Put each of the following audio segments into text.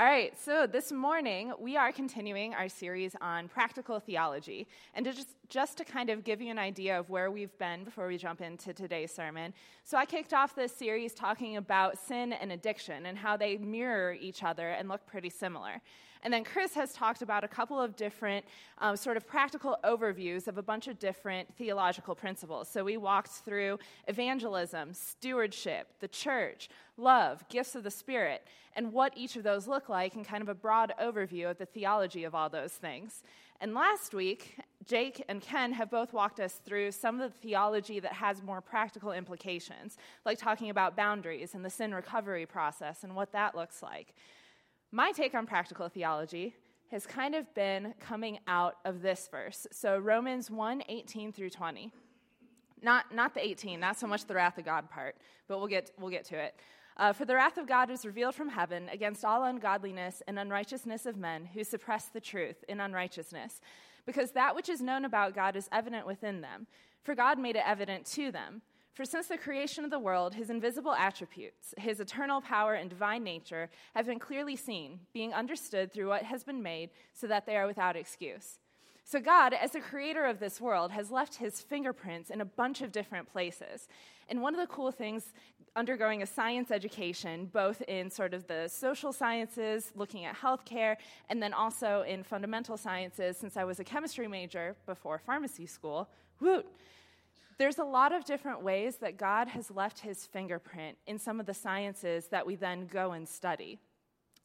All right, so this morning we are continuing our series on practical theology. And to just, just to kind of give you an idea of where we've been before we jump into today's sermon. So I kicked off this series talking about sin and addiction and how they mirror each other and look pretty similar. And then Chris has talked about a couple of different um, sort of practical overviews of a bunch of different theological principles. So we walked through evangelism, stewardship, the church, love, gifts of the Spirit, and what each of those look like, and kind of a broad overview of the theology of all those things. And last week, Jake and Ken have both walked us through some of the theology that has more practical implications, like talking about boundaries and the sin recovery process and what that looks like. My take on practical theology has kind of been coming out of this verse. So Romans 1 18 through 20. Not, not the 18, not so much the wrath of God part, but we'll get, we'll get to it. Uh, For the wrath of God is revealed from heaven against all ungodliness and unrighteousness of men who suppress the truth in unrighteousness, because that which is known about God is evident within them, for God made it evident to them. For since the creation of the world, his invisible attributes, his eternal power and divine nature, have been clearly seen, being understood through what has been made, so that they are without excuse. So, God, as the creator of this world, has left his fingerprints in a bunch of different places. And one of the cool things undergoing a science education, both in sort of the social sciences, looking at healthcare, and then also in fundamental sciences, since I was a chemistry major before pharmacy school, woot! There's a lot of different ways that God has left his fingerprint in some of the sciences that we then go and study.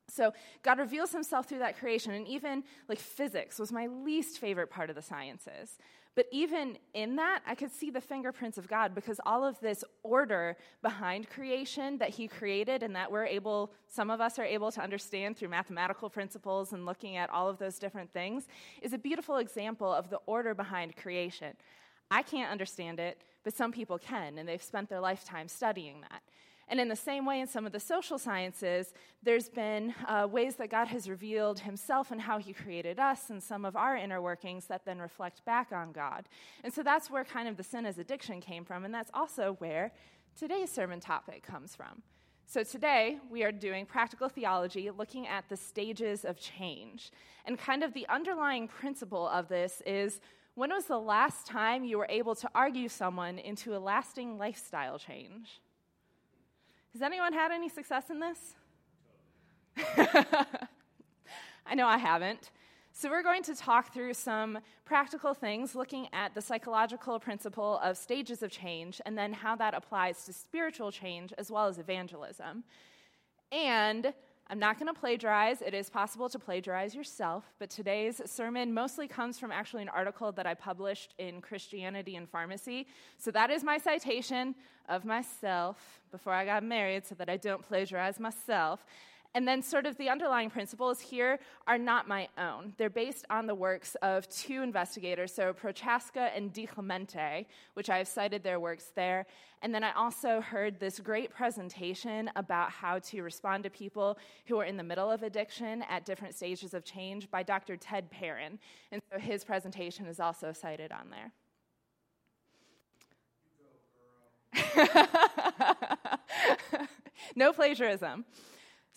So God reveals himself through that creation, and even like physics was my least favorite part of the sciences. But even in that, I could see the fingerprints of God because all of this order behind creation that He created and that we're able, some of us are able to understand through mathematical principles and looking at all of those different things, is a beautiful example of the order behind creation. I can't understand it, but some people can, and they've spent their lifetime studying that. And in the same way, in some of the social sciences, there's been uh, ways that God has revealed himself and how he created us and some of our inner workings that then reflect back on God. And so that's where kind of the sin as addiction came from, and that's also where today's sermon topic comes from. So today, we are doing practical theology, looking at the stages of change. And kind of the underlying principle of this is when was the last time you were able to argue someone into a lasting lifestyle change? Has anyone had any success in this? I know I haven't. So, we're going to talk through some practical things looking at the psychological principle of stages of change and then how that applies to spiritual change as well as evangelism. And I'm not going to plagiarize. It is possible to plagiarize yourself, but today's sermon mostly comes from actually an article that I published in Christianity and Pharmacy. So that is my citation of myself before I got married so that I don't plagiarize myself. And then, sort of, the underlying principles here are not my own. They're based on the works of two investigators, so Prochaska and Di Clemente, which I've cited their works there. And then I also heard this great presentation about how to respond to people who are in the middle of addiction at different stages of change by Dr. Ted Perrin. And so his presentation is also cited on there. no plagiarism.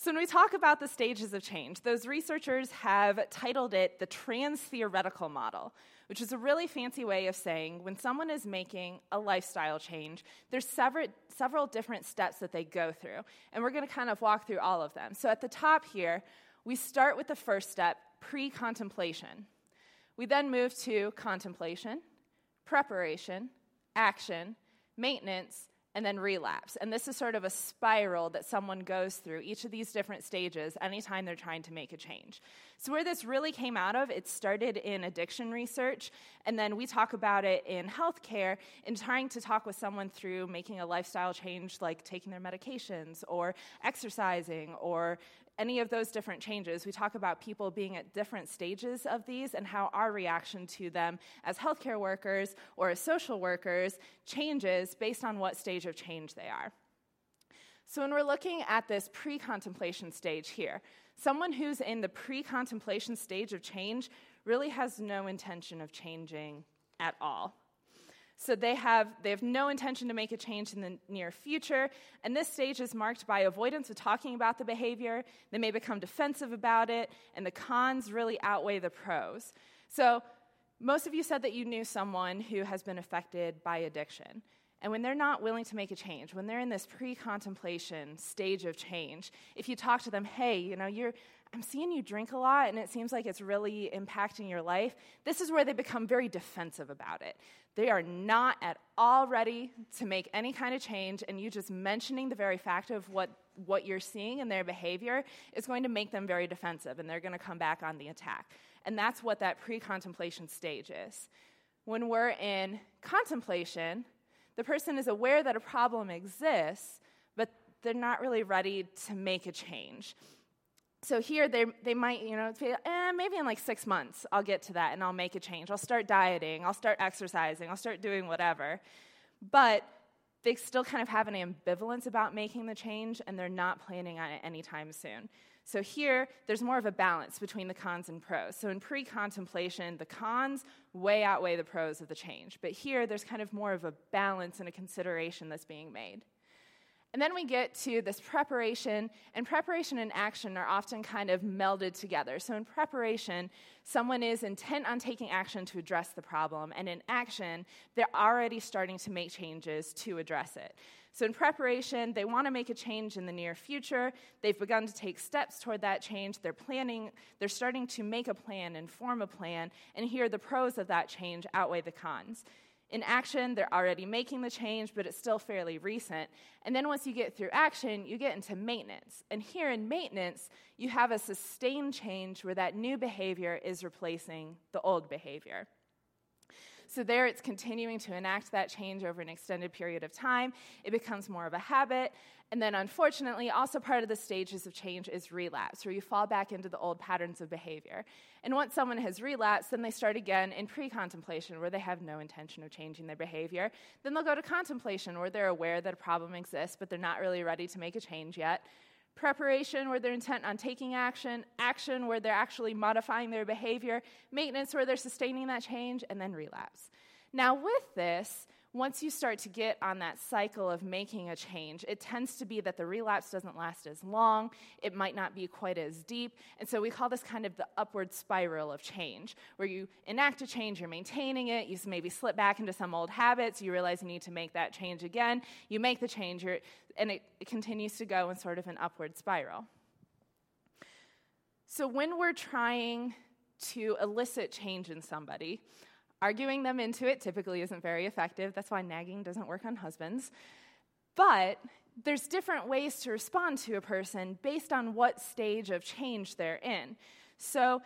So, when we talk about the stages of change, those researchers have titled it the trans theoretical model, which is a really fancy way of saying when someone is making a lifestyle change, there's several, several different steps that they go through. And we're going to kind of walk through all of them. So, at the top here, we start with the first step pre contemplation. We then move to contemplation, preparation, action, maintenance, and then relapse. And this is sort of a spiral that someone goes through each of these different stages anytime they're trying to make a change. So, where this really came out of, it started in addiction research, and then we talk about it in healthcare in trying to talk with someone through making a lifestyle change like taking their medications or exercising or any of those different changes, we talk about people being at different stages of these and how our reaction to them as healthcare workers or as social workers changes based on what stage of change they are. So, when we're looking at this pre contemplation stage here, someone who's in the pre contemplation stage of change really has no intention of changing at all. So they have, they have no intention to make a change in the near future. And this stage is marked by avoidance of talking about the behavior. They may become defensive about it, and the cons really outweigh the pros. So most of you said that you knew someone who has been affected by addiction. And when they're not willing to make a change, when they're in this pre contemplation stage of change, if you talk to them, hey, you know, you're, I'm seeing you drink a lot and it seems like it's really impacting your life, this is where they become very defensive about it. They are not at all ready to make any kind of change, and you just mentioning the very fact of what, what you're seeing in their behavior is going to make them very defensive, and they're going to come back on the attack. And that's what that pre contemplation stage is. When we're in contemplation, the person is aware that a problem exists, but they're not really ready to make a change. So here they, they might, you know, feel, eh, maybe in like six months I'll get to that and I'll make a change. I'll start dieting, I'll start exercising, I'll start doing whatever. But they still kind of have an ambivalence about making the change and they're not planning on it anytime soon. So here, there's more of a balance between the cons and pros. So in pre contemplation, the cons way outweigh the pros of the change. But here, there's kind of more of a balance and a consideration that's being made. And then we get to this preparation, and preparation and action are often kind of melded together. So, in preparation, someone is intent on taking action to address the problem, and in action, they're already starting to make changes to address it. So, in preparation, they want to make a change in the near future. They've begun to take steps toward that change. They're planning, they're starting to make a plan and form a plan, and here the pros of that change outweigh the cons. In action, they're already making the change, but it's still fairly recent. And then once you get through action, you get into maintenance. And here in maintenance, you have a sustained change where that new behavior is replacing the old behavior. So, there it's continuing to enact that change over an extended period of time. It becomes more of a habit. And then, unfortunately, also part of the stages of change is relapse, where you fall back into the old patterns of behavior. And once someone has relapsed, then they start again in pre contemplation, where they have no intention of changing their behavior. Then they'll go to contemplation, where they're aware that a problem exists, but they're not really ready to make a change yet preparation where they're intent on taking action, action where they're actually modifying their behavior, maintenance where they're sustaining that change, and then relapse. Now, with this, once you start to get on that cycle of making a change, it tends to be that the relapse doesn't last as long. It might not be quite as deep. And so we call this kind of the upward spiral of change, where you enact a change, you're maintaining it, you maybe slip back into some old habits, you realize you need to make that change again, you make the change, and it, it continues to go in sort of an upward spiral. So when we're trying to elicit change in somebody, Arguing them into it typically isn't very effective. That's why nagging doesn't work on husbands. But there's different ways to respond to a person based on what stage of change they're in. So,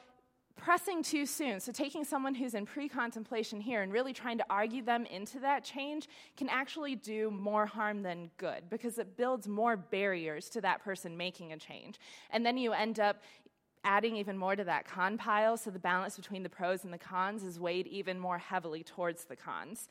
pressing too soon, so taking someone who's in pre contemplation here and really trying to argue them into that change can actually do more harm than good because it builds more barriers to that person making a change. And then you end up adding even more to that con pile, so the balance between the pros and the cons is weighed even more heavily towards the cons.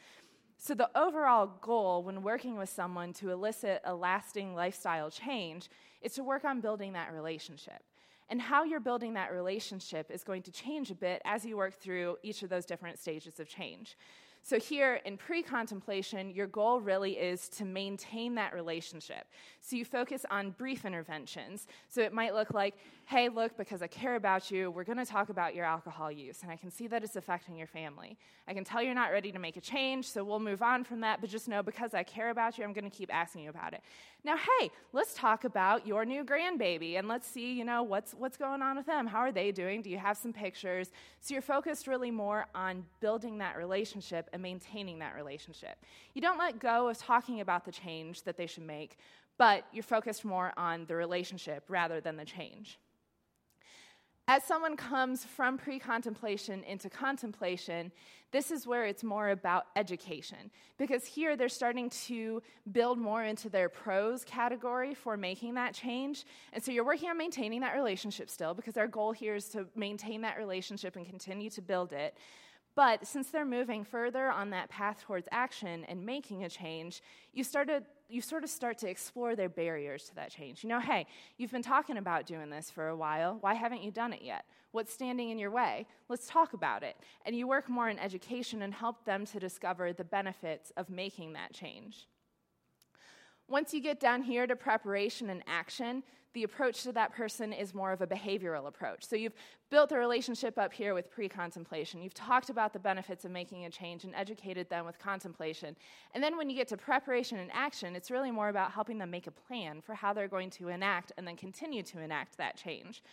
So, the overall goal when working with someone to elicit a lasting lifestyle change is to work on building that relationship. And how you're building that relationship is going to change a bit as you work through each of those different stages of change. So, here in pre contemplation, your goal really is to maintain that relationship. So, you focus on brief interventions. So, it might look like, hey, look, because I care about you, we're going to talk about your alcohol use, and I can see that it's affecting your family. I can tell you're not ready to make a change, so we'll move on from that, but just know because I care about you, I'm going to keep asking you about it. Now, hey, let's talk about your new grandbaby, and let's see, you know, what's, what's going on with them. How are they doing? Do you have some pictures? So, you're focused really more on building that relationship and maintaining that relationship. You don't let go of talking about the change that they should make, but you're focused more on the relationship rather than the change. As someone comes from pre contemplation into contemplation, this is where it's more about education. Because here they're starting to build more into their pros category for making that change. And so you're working on maintaining that relationship still, because our goal here is to maintain that relationship and continue to build it. But since they're moving further on that path towards action and making a change, you started you sort of start to explore their barriers to that change. You know, hey, you've been talking about doing this for a while. Why haven't you done it yet? What's standing in your way? Let's talk about it. And you work more in education and help them to discover the benefits of making that change. Once you get down here to preparation and action, the approach to that person is more of a behavioral approach. So you've built the relationship up here with pre contemplation. You've talked about the benefits of making a change and educated them with contemplation. And then when you get to preparation and action, it's really more about helping them make a plan for how they're going to enact and then continue to enact that change.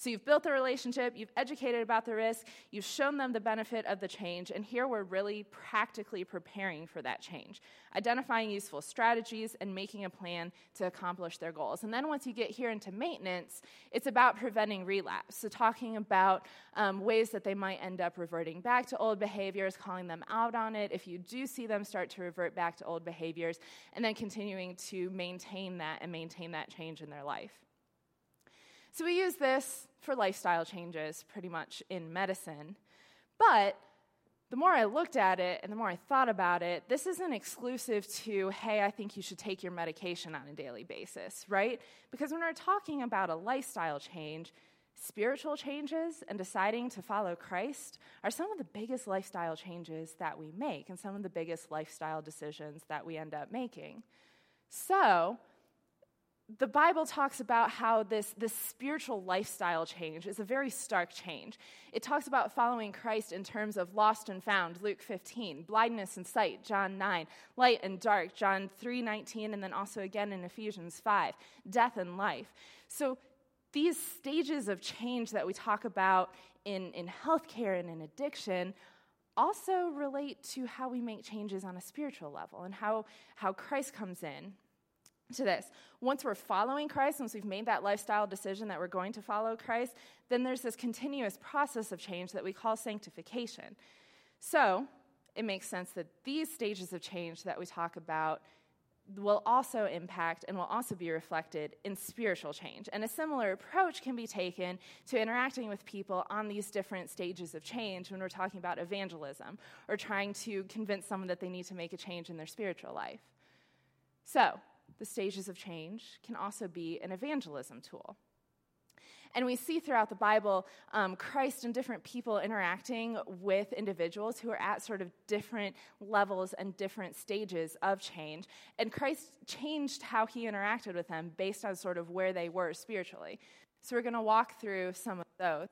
So you've built the relationship, you've educated about the risk, you've shown them the benefit of the change, and here we're really practically preparing for that change, identifying useful strategies and making a plan to accomplish their goals. And then once you get here into maintenance, it's about preventing relapse. So talking about um, ways that they might end up reverting back to old behaviors, calling them out on it if you do see them start to revert back to old behaviors, and then continuing to maintain that and maintain that change in their life. So we use this for lifestyle changes pretty much in medicine. But the more I looked at it and the more I thought about it, this isn't exclusive to, hey, I think you should take your medication on a daily basis, right? Because when we're talking about a lifestyle change, spiritual changes and deciding to follow Christ are some of the biggest lifestyle changes that we make and some of the biggest lifestyle decisions that we end up making. So, the Bible talks about how this, this spiritual lifestyle change is a very stark change. It talks about following Christ in terms of lost and found, Luke 15, blindness and sight, John 9, light and dark, John 3 19, and then also again in Ephesians 5, death and life. So these stages of change that we talk about in, in healthcare and in addiction also relate to how we make changes on a spiritual level and how, how Christ comes in to this. Once we're following Christ, once we've made that lifestyle decision that we're going to follow Christ, then there's this continuous process of change that we call sanctification. So it makes sense that these stages of change that we talk about will also impact and will also be reflected in spiritual change. And a similar approach can be taken to interacting with people on these different stages of change when we're talking about evangelism or trying to convince someone that they need to make a change in their spiritual life. So, the stages of change can also be an evangelism tool. And we see throughout the Bible um, Christ and different people interacting with individuals who are at sort of different levels and different stages of change. And Christ changed how he interacted with them based on sort of where they were spiritually. So we're going to walk through some of those.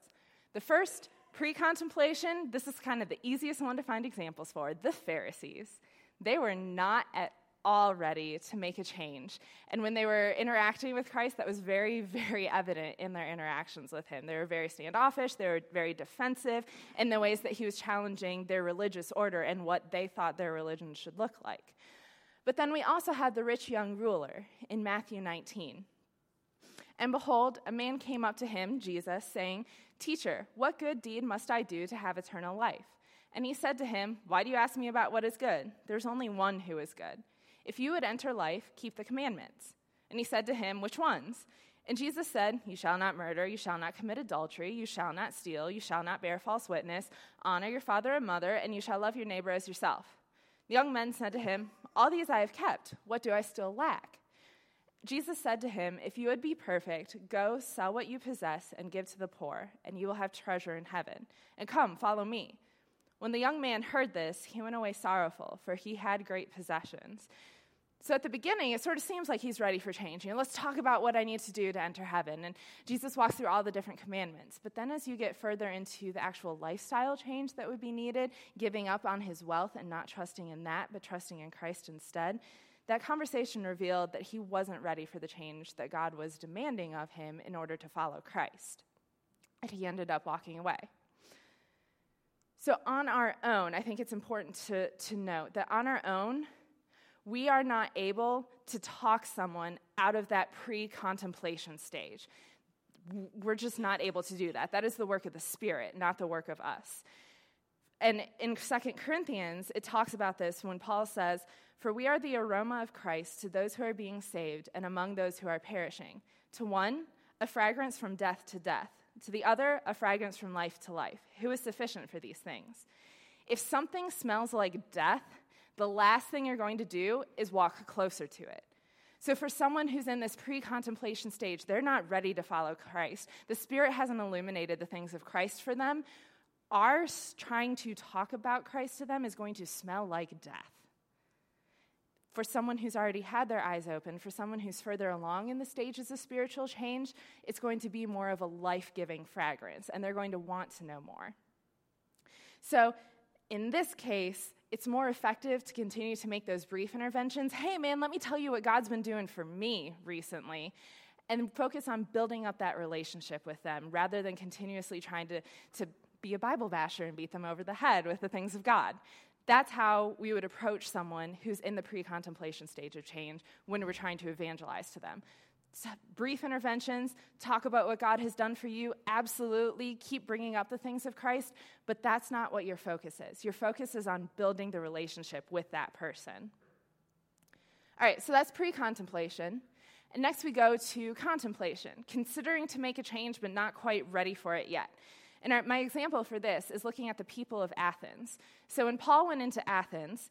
The first, pre contemplation, this is kind of the easiest one to find examples for the Pharisees. They were not at all ready to make a change. And when they were interacting with Christ, that was very, very evident in their interactions with him. They were very standoffish, they were very defensive in the ways that he was challenging their religious order and what they thought their religion should look like. But then we also had the rich young ruler in Matthew 19. And behold, a man came up to him, Jesus, saying, Teacher, what good deed must I do to have eternal life? And he said to him, Why do you ask me about what is good? There's only one who is good. If you would enter life, keep the commandments. And he said to him, Which ones? And Jesus said, You shall not murder, you shall not commit adultery, you shall not steal, you shall not bear false witness, honor your father and mother, and you shall love your neighbor as yourself. The young men said to him, All these I have kept. What do I still lack? Jesus said to him, If you would be perfect, go sell what you possess and give to the poor, and you will have treasure in heaven. And come, follow me. When the young man heard this, he went away sorrowful, for he had great possessions. So at the beginning, it sort of seems like he's ready for change. You know, let's talk about what I need to do to enter heaven. And Jesus walks through all the different commandments. But then as you get further into the actual lifestyle change that would be needed, giving up on his wealth and not trusting in that, but trusting in Christ instead, that conversation revealed that he wasn't ready for the change that God was demanding of him in order to follow Christ. And he ended up walking away. So, on our own, I think it's important to, to note that on our own, we are not able to talk someone out of that pre contemplation stage. We're just not able to do that. That is the work of the Spirit, not the work of us. And in Second Corinthians, it talks about this when Paul says, For we are the aroma of Christ to those who are being saved and among those who are perishing. To one, a fragrance from death to death. To the other, a fragrance from life to life. Who is sufficient for these things? If something smells like death, the last thing you're going to do is walk closer to it. So, for someone who's in this pre contemplation stage, they're not ready to follow Christ. The Spirit hasn't illuminated the things of Christ for them. Our trying to talk about Christ to them is going to smell like death. For someone who's already had their eyes open, for someone who's further along in the stages of spiritual change, it's going to be more of a life giving fragrance, and they're going to want to know more. So, in this case, it's more effective to continue to make those brief interventions. Hey, man, let me tell you what God's been doing for me recently. And focus on building up that relationship with them rather than continuously trying to, to be a Bible basher and beat them over the head with the things of God. That's how we would approach someone who's in the pre contemplation stage of change when we're trying to evangelize to them brief interventions, talk about what God has done for you. Absolutely, keep bringing up the things of Christ, but that's not what your focus is. Your focus is on building the relationship with that person. All right, so that's pre contemplation. And next we go to contemplation, considering to make a change but not quite ready for it yet. And our, my example for this is looking at the people of Athens. So when Paul went into Athens,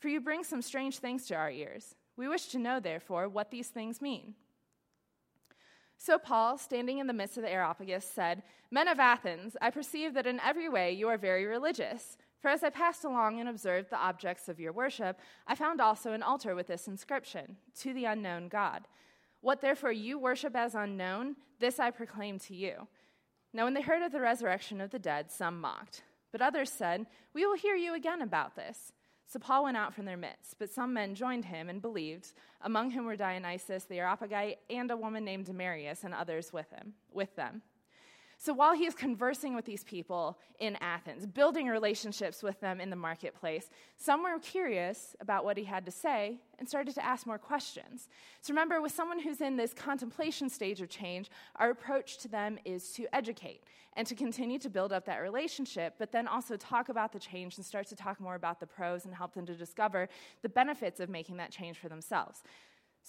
For you bring some strange things to our ears. We wish to know, therefore, what these things mean. So Paul, standing in the midst of the Areopagus, said, Men of Athens, I perceive that in every way you are very religious. For as I passed along and observed the objects of your worship, I found also an altar with this inscription To the unknown God. What therefore you worship as unknown, this I proclaim to you. Now, when they heard of the resurrection of the dead, some mocked. But others said, We will hear you again about this. So Paul went out from their midst, but some men joined him and believed, among whom were Dionysius the Areopagite and a woman named Damaris and others with him, with them. So while he is conversing with these people in Athens, building relationships with them in the marketplace, some were curious about what he had to say and started to ask more questions. So remember, with someone who's in this contemplation stage of change, our approach to them is to educate and to continue to build up that relationship, but then also talk about the change and start to talk more about the pros and help them to discover the benefits of making that change for themselves.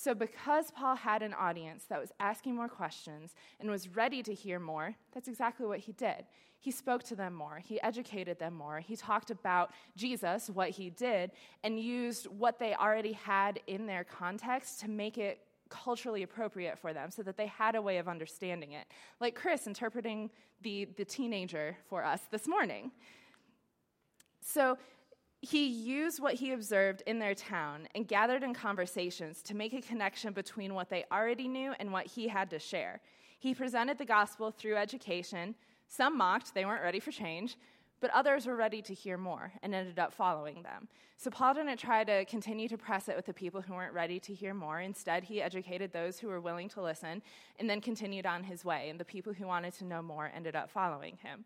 So, because Paul had an audience that was asking more questions and was ready to hear more, that's exactly what he did. He spoke to them more, he educated them more, he talked about Jesus, what he did, and used what they already had in their context to make it culturally appropriate for them so that they had a way of understanding it. Like Chris interpreting the, the teenager for us this morning. So, he used what he observed in their town and gathered in conversations to make a connection between what they already knew and what he had to share. He presented the gospel through education. Some mocked, they weren't ready for change, but others were ready to hear more and ended up following them. So Paul didn't try to continue to press it with the people who weren't ready to hear more. Instead, he educated those who were willing to listen and then continued on his way, and the people who wanted to know more ended up following him.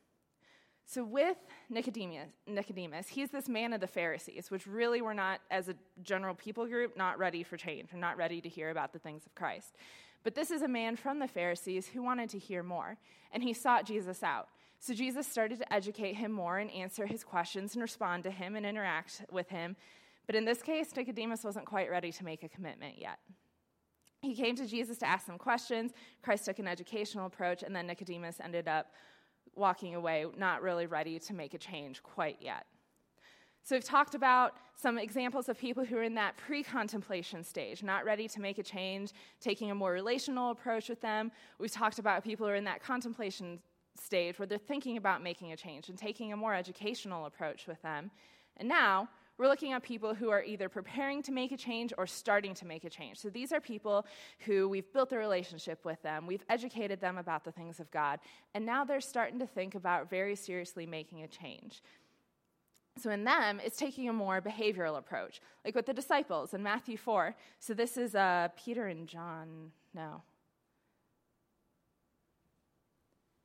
So with Nicodemus, Nicodemus, he's this man of the Pharisees, which really were not, as a general people group, not ready for change, We're not ready to hear about the things of Christ. But this is a man from the Pharisees who wanted to hear more, and he sought Jesus out. So Jesus started to educate him more and answer his questions and respond to him and interact with him. But in this case, Nicodemus wasn't quite ready to make a commitment yet. He came to Jesus to ask some questions. Christ took an educational approach, and then Nicodemus ended up walking away, not really ready to make a change quite yet. So, we've talked about some examples of people who are in that pre contemplation stage, not ready to make a change, taking a more relational approach with them. We've talked about people who are in that contemplation stage where they're thinking about making a change and taking a more educational approach with them. And now, we're looking at people who are either preparing to make a change or starting to make a change. So these are people who we've built a relationship with them, we've educated them about the things of God, and now they're starting to think about very seriously making a change. So in them, it's taking a more behavioral approach, like with the disciples in Matthew 4. So this is uh, Peter and John. No.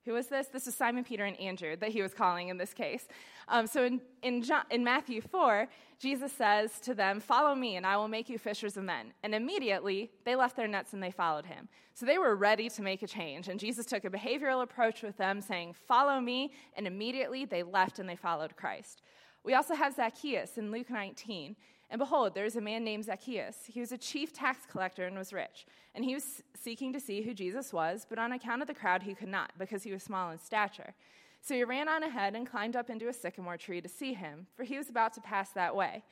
Who was this? This is Simon Peter and Andrew that he was calling in this case. Um, so in, in, John, in Matthew 4, Jesus says to them, Follow me, and I will make you fishers of men. And immediately they left their nets and they followed him. So they were ready to make a change. And Jesus took a behavioral approach with them, saying, Follow me. And immediately they left and they followed Christ. We also have Zacchaeus in Luke 19. And behold, there is a man named Zacchaeus. He was a chief tax collector and was rich. And he was seeking to see who Jesus was, but on account of the crowd, he could not, because he was small in stature. So he ran on ahead and climbed up into a sycamore tree to see him, for he was about to pass that way.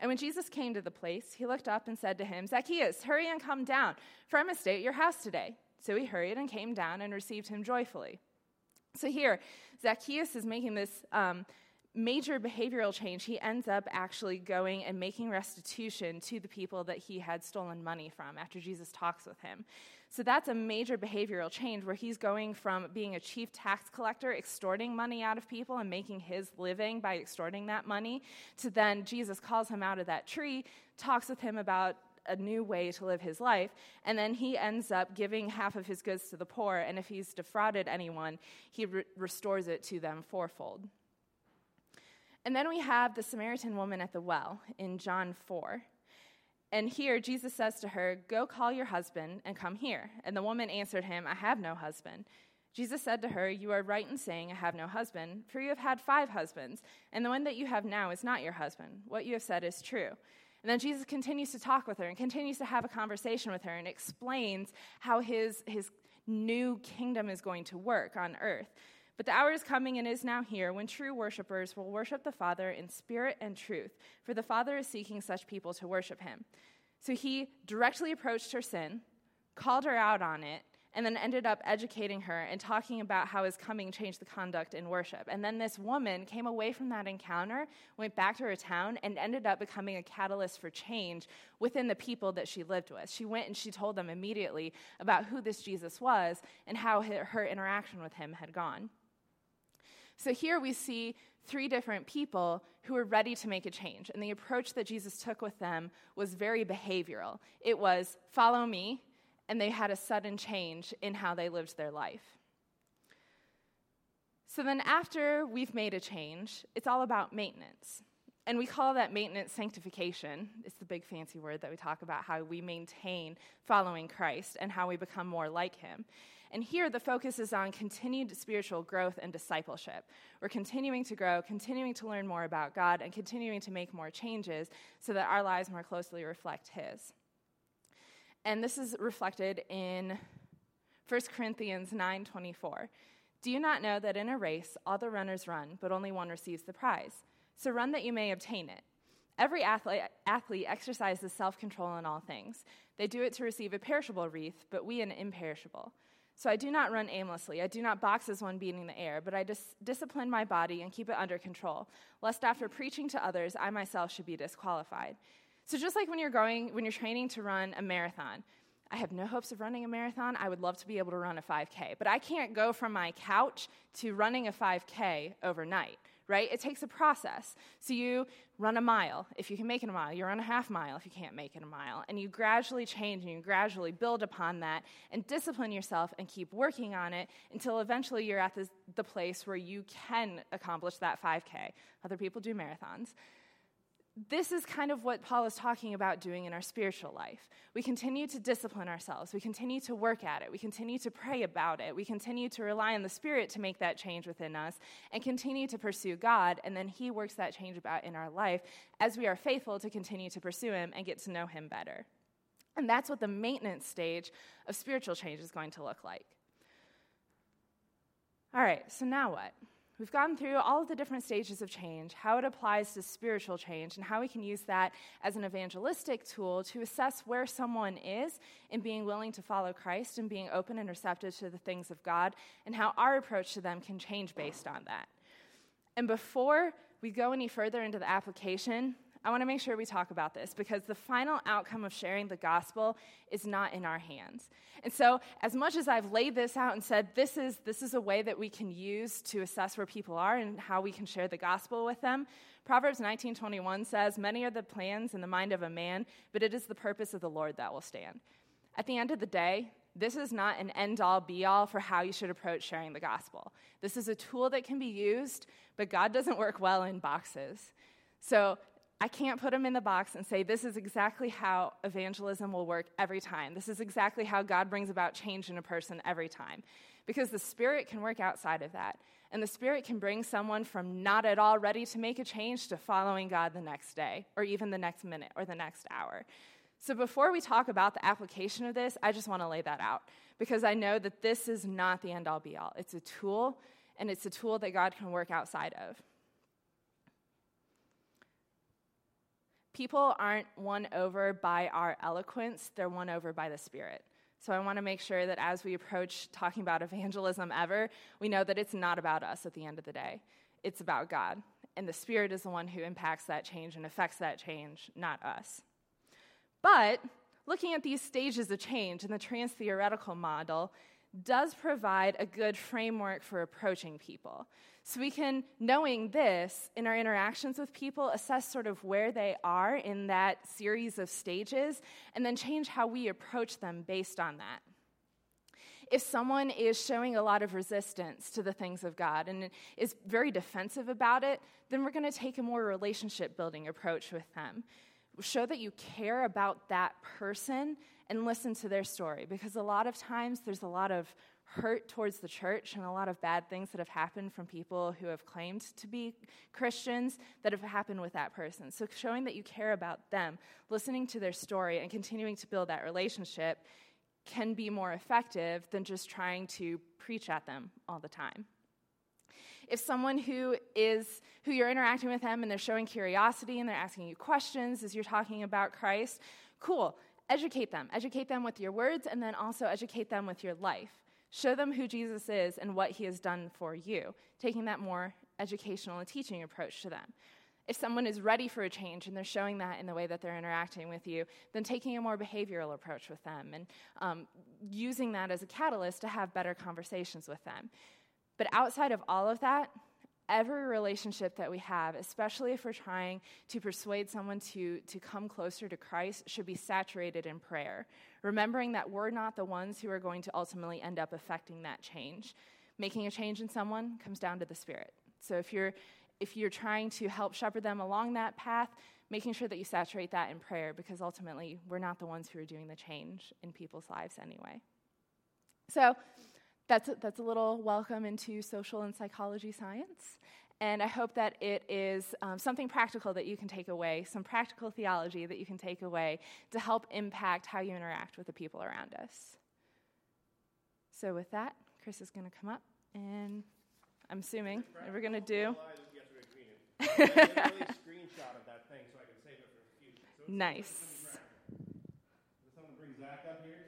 And when Jesus came to the place, he looked up and said to him, Zacchaeus, hurry and come down, for I must stay at your house today. So he hurried and came down and received him joyfully. So here, Zacchaeus is making this. Um, major behavioral change, he ends up actually going and making restitution to the people that he had stolen money from after Jesus talks with him. So that's a major behavioral change where he's going from being a chief tax collector, extorting money out of people and making his living by extorting that money, to then Jesus calls him out of that tree, talks with him about a new way to live his life. And then he ends up giving half of his goods to the poor. And if he's defrauded anyone, he re- restores it to them fourfold. And then we have the Samaritan woman at the well in John 4. And here Jesus says to her, Go call your husband and come here. And the woman answered him, I have no husband. Jesus said to her, You are right in saying, I have no husband, for you have had five husbands, and the one that you have now is not your husband. What you have said is true. And then Jesus continues to talk with her and continues to have a conversation with her and explains how his, his new kingdom is going to work on earth. But the hour is coming and is now here when true worshipers will worship the Father in spirit and truth, for the Father is seeking such people to worship him. So he directly approached her sin, called her out on it, and then ended up educating her and talking about how his coming changed the conduct in worship. And then this woman came away from that encounter, went back to her town, and ended up becoming a catalyst for change within the people that she lived with. She went and she told them immediately about who this Jesus was and how her interaction with him had gone. So here we see three different people who were ready to make a change. And the approach that Jesus took with them was very behavioral. It was, follow me, and they had a sudden change in how they lived their life. So then, after we've made a change, it's all about maintenance. And we call that maintenance sanctification. It's the big fancy word that we talk about how we maintain following Christ and how we become more like him. And here, the focus is on continued spiritual growth and discipleship. We're continuing to grow, continuing to learn more about God, and continuing to make more changes so that our lives more closely reflect His. And this is reflected in 1 Corinthians 9:24. Do you not know that in a race all the runners run, but only one receives the prize? So run that you may obtain it. Every athlete, athlete exercises self control in all things. They do it to receive a perishable wreath, but we an imperishable. So I do not run aimlessly. I do not box as one beating the air, but I dis- discipline my body and keep it under control, lest after preaching to others, I myself should be disqualified. So just like when you're going, when you're training to run a marathon, I have no hopes of running a marathon. I would love to be able to run a 5K, but I can't go from my couch to running a 5K overnight right? It takes a process. So you run a mile if you can make it a mile, you run a half mile if you can't make it a mile, and you gradually change and you gradually build upon that and discipline yourself and keep working on it until eventually you're at this, the place where you can accomplish that 5K. Other people do marathons this is kind of what Paul is talking about doing in our spiritual life. We continue to discipline ourselves. We continue to work at it. We continue to pray about it. We continue to rely on the Spirit to make that change within us and continue to pursue God. And then He works that change about in our life as we are faithful to continue to pursue Him and get to know Him better. And that's what the maintenance stage of spiritual change is going to look like. All right, so now what? We've gone through all of the different stages of change, how it applies to spiritual change, and how we can use that as an evangelistic tool to assess where someone is in being willing to follow Christ and being open and receptive to the things of God, and how our approach to them can change based on that. And before we go any further into the application, I want to make sure we talk about this because the final outcome of sharing the gospel is not in our hands. And so, as much as I've laid this out and said this is, this is a way that we can use to assess where people are and how we can share the gospel with them, Proverbs 19:21 says, "Many are the plans in the mind of a man, but it is the purpose of the Lord that will stand." At the end of the day, this is not an end all be all for how you should approach sharing the gospel. This is a tool that can be used, but God doesn't work well in boxes. So I can't put them in the box and say, this is exactly how evangelism will work every time. This is exactly how God brings about change in a person every time. Because the Spirit can work outside of that. And the Spirit can bring someone from not at all ready to make a change to following God the next day, or even the next minute, or the next hour. So before we talk about the application of this, I just want to lay that out. Because I know that this is not the end all be all. It's a tool, and it's a tool that God can work outside of. People aren't won over by our eloquence, they're won over by the Spirit. So I want to make sure that as we approach talking about evangelism ever, we know that it's not about us at the end of the day. It's about God. And the Spirit is the one who impacts that change and affects that change, not us. But looking at these stages of change in the trans theoretical model does provide a good framework for approaching people. So we can, knowing this in our interactions with people, assess sort of where they are in that series of stages and then change how we approach them based on that. If someone is showing a lot of resistance to the things of God and is very defensive about it, then we're going to take a more relationship building approach with them. Show that you care about that person and listen to their story because a lot of times there's a lot of hurt towards the church and a lot of bad things that have happened from people who have claimed to be Christians that have happened with that person. So, showing that you care about them, listening to their story, and continuing to build that relationship can be more effective than just trying to preach at them all the time. If someone who is who you're interacting with them and they're showing curiosity and they're asking you questions as you're talking about Christ, cool. Educate them. Educate them with your words and then also educate them with your life. Show them who Jesus is and what he has done for you, taking that more educational and teaching approach to them. If someone is ready for a change and they're showing that in the way that they're interacting with you, then taking a more behavioral approach with them and um, using that as a catalyst to have better conversations with them. But outside of all of that, every relationship that we have, especially if we're trying to persuade someone to, to come closer to Christ, should be saturated in prayer. Remembering that we're not the ones who are going to ultimately end up affecting that change. Making a change in someone comes down to the Spirit. So if you're if you're trying to help shepherd them along that path, making sure that you saturate that in prayer because ultimately we're not the ones who are doing the change in people's lives anyway. So that's a, that's a little welcome into social and psychology science. And I hope that it is um, something practical that you can take away, some practical theology that you can take away to help impact how you interact with the people around us. So, with that, Chris is going to come up, and I'm assuming we're going to do. nice. Someone bring Zach up here.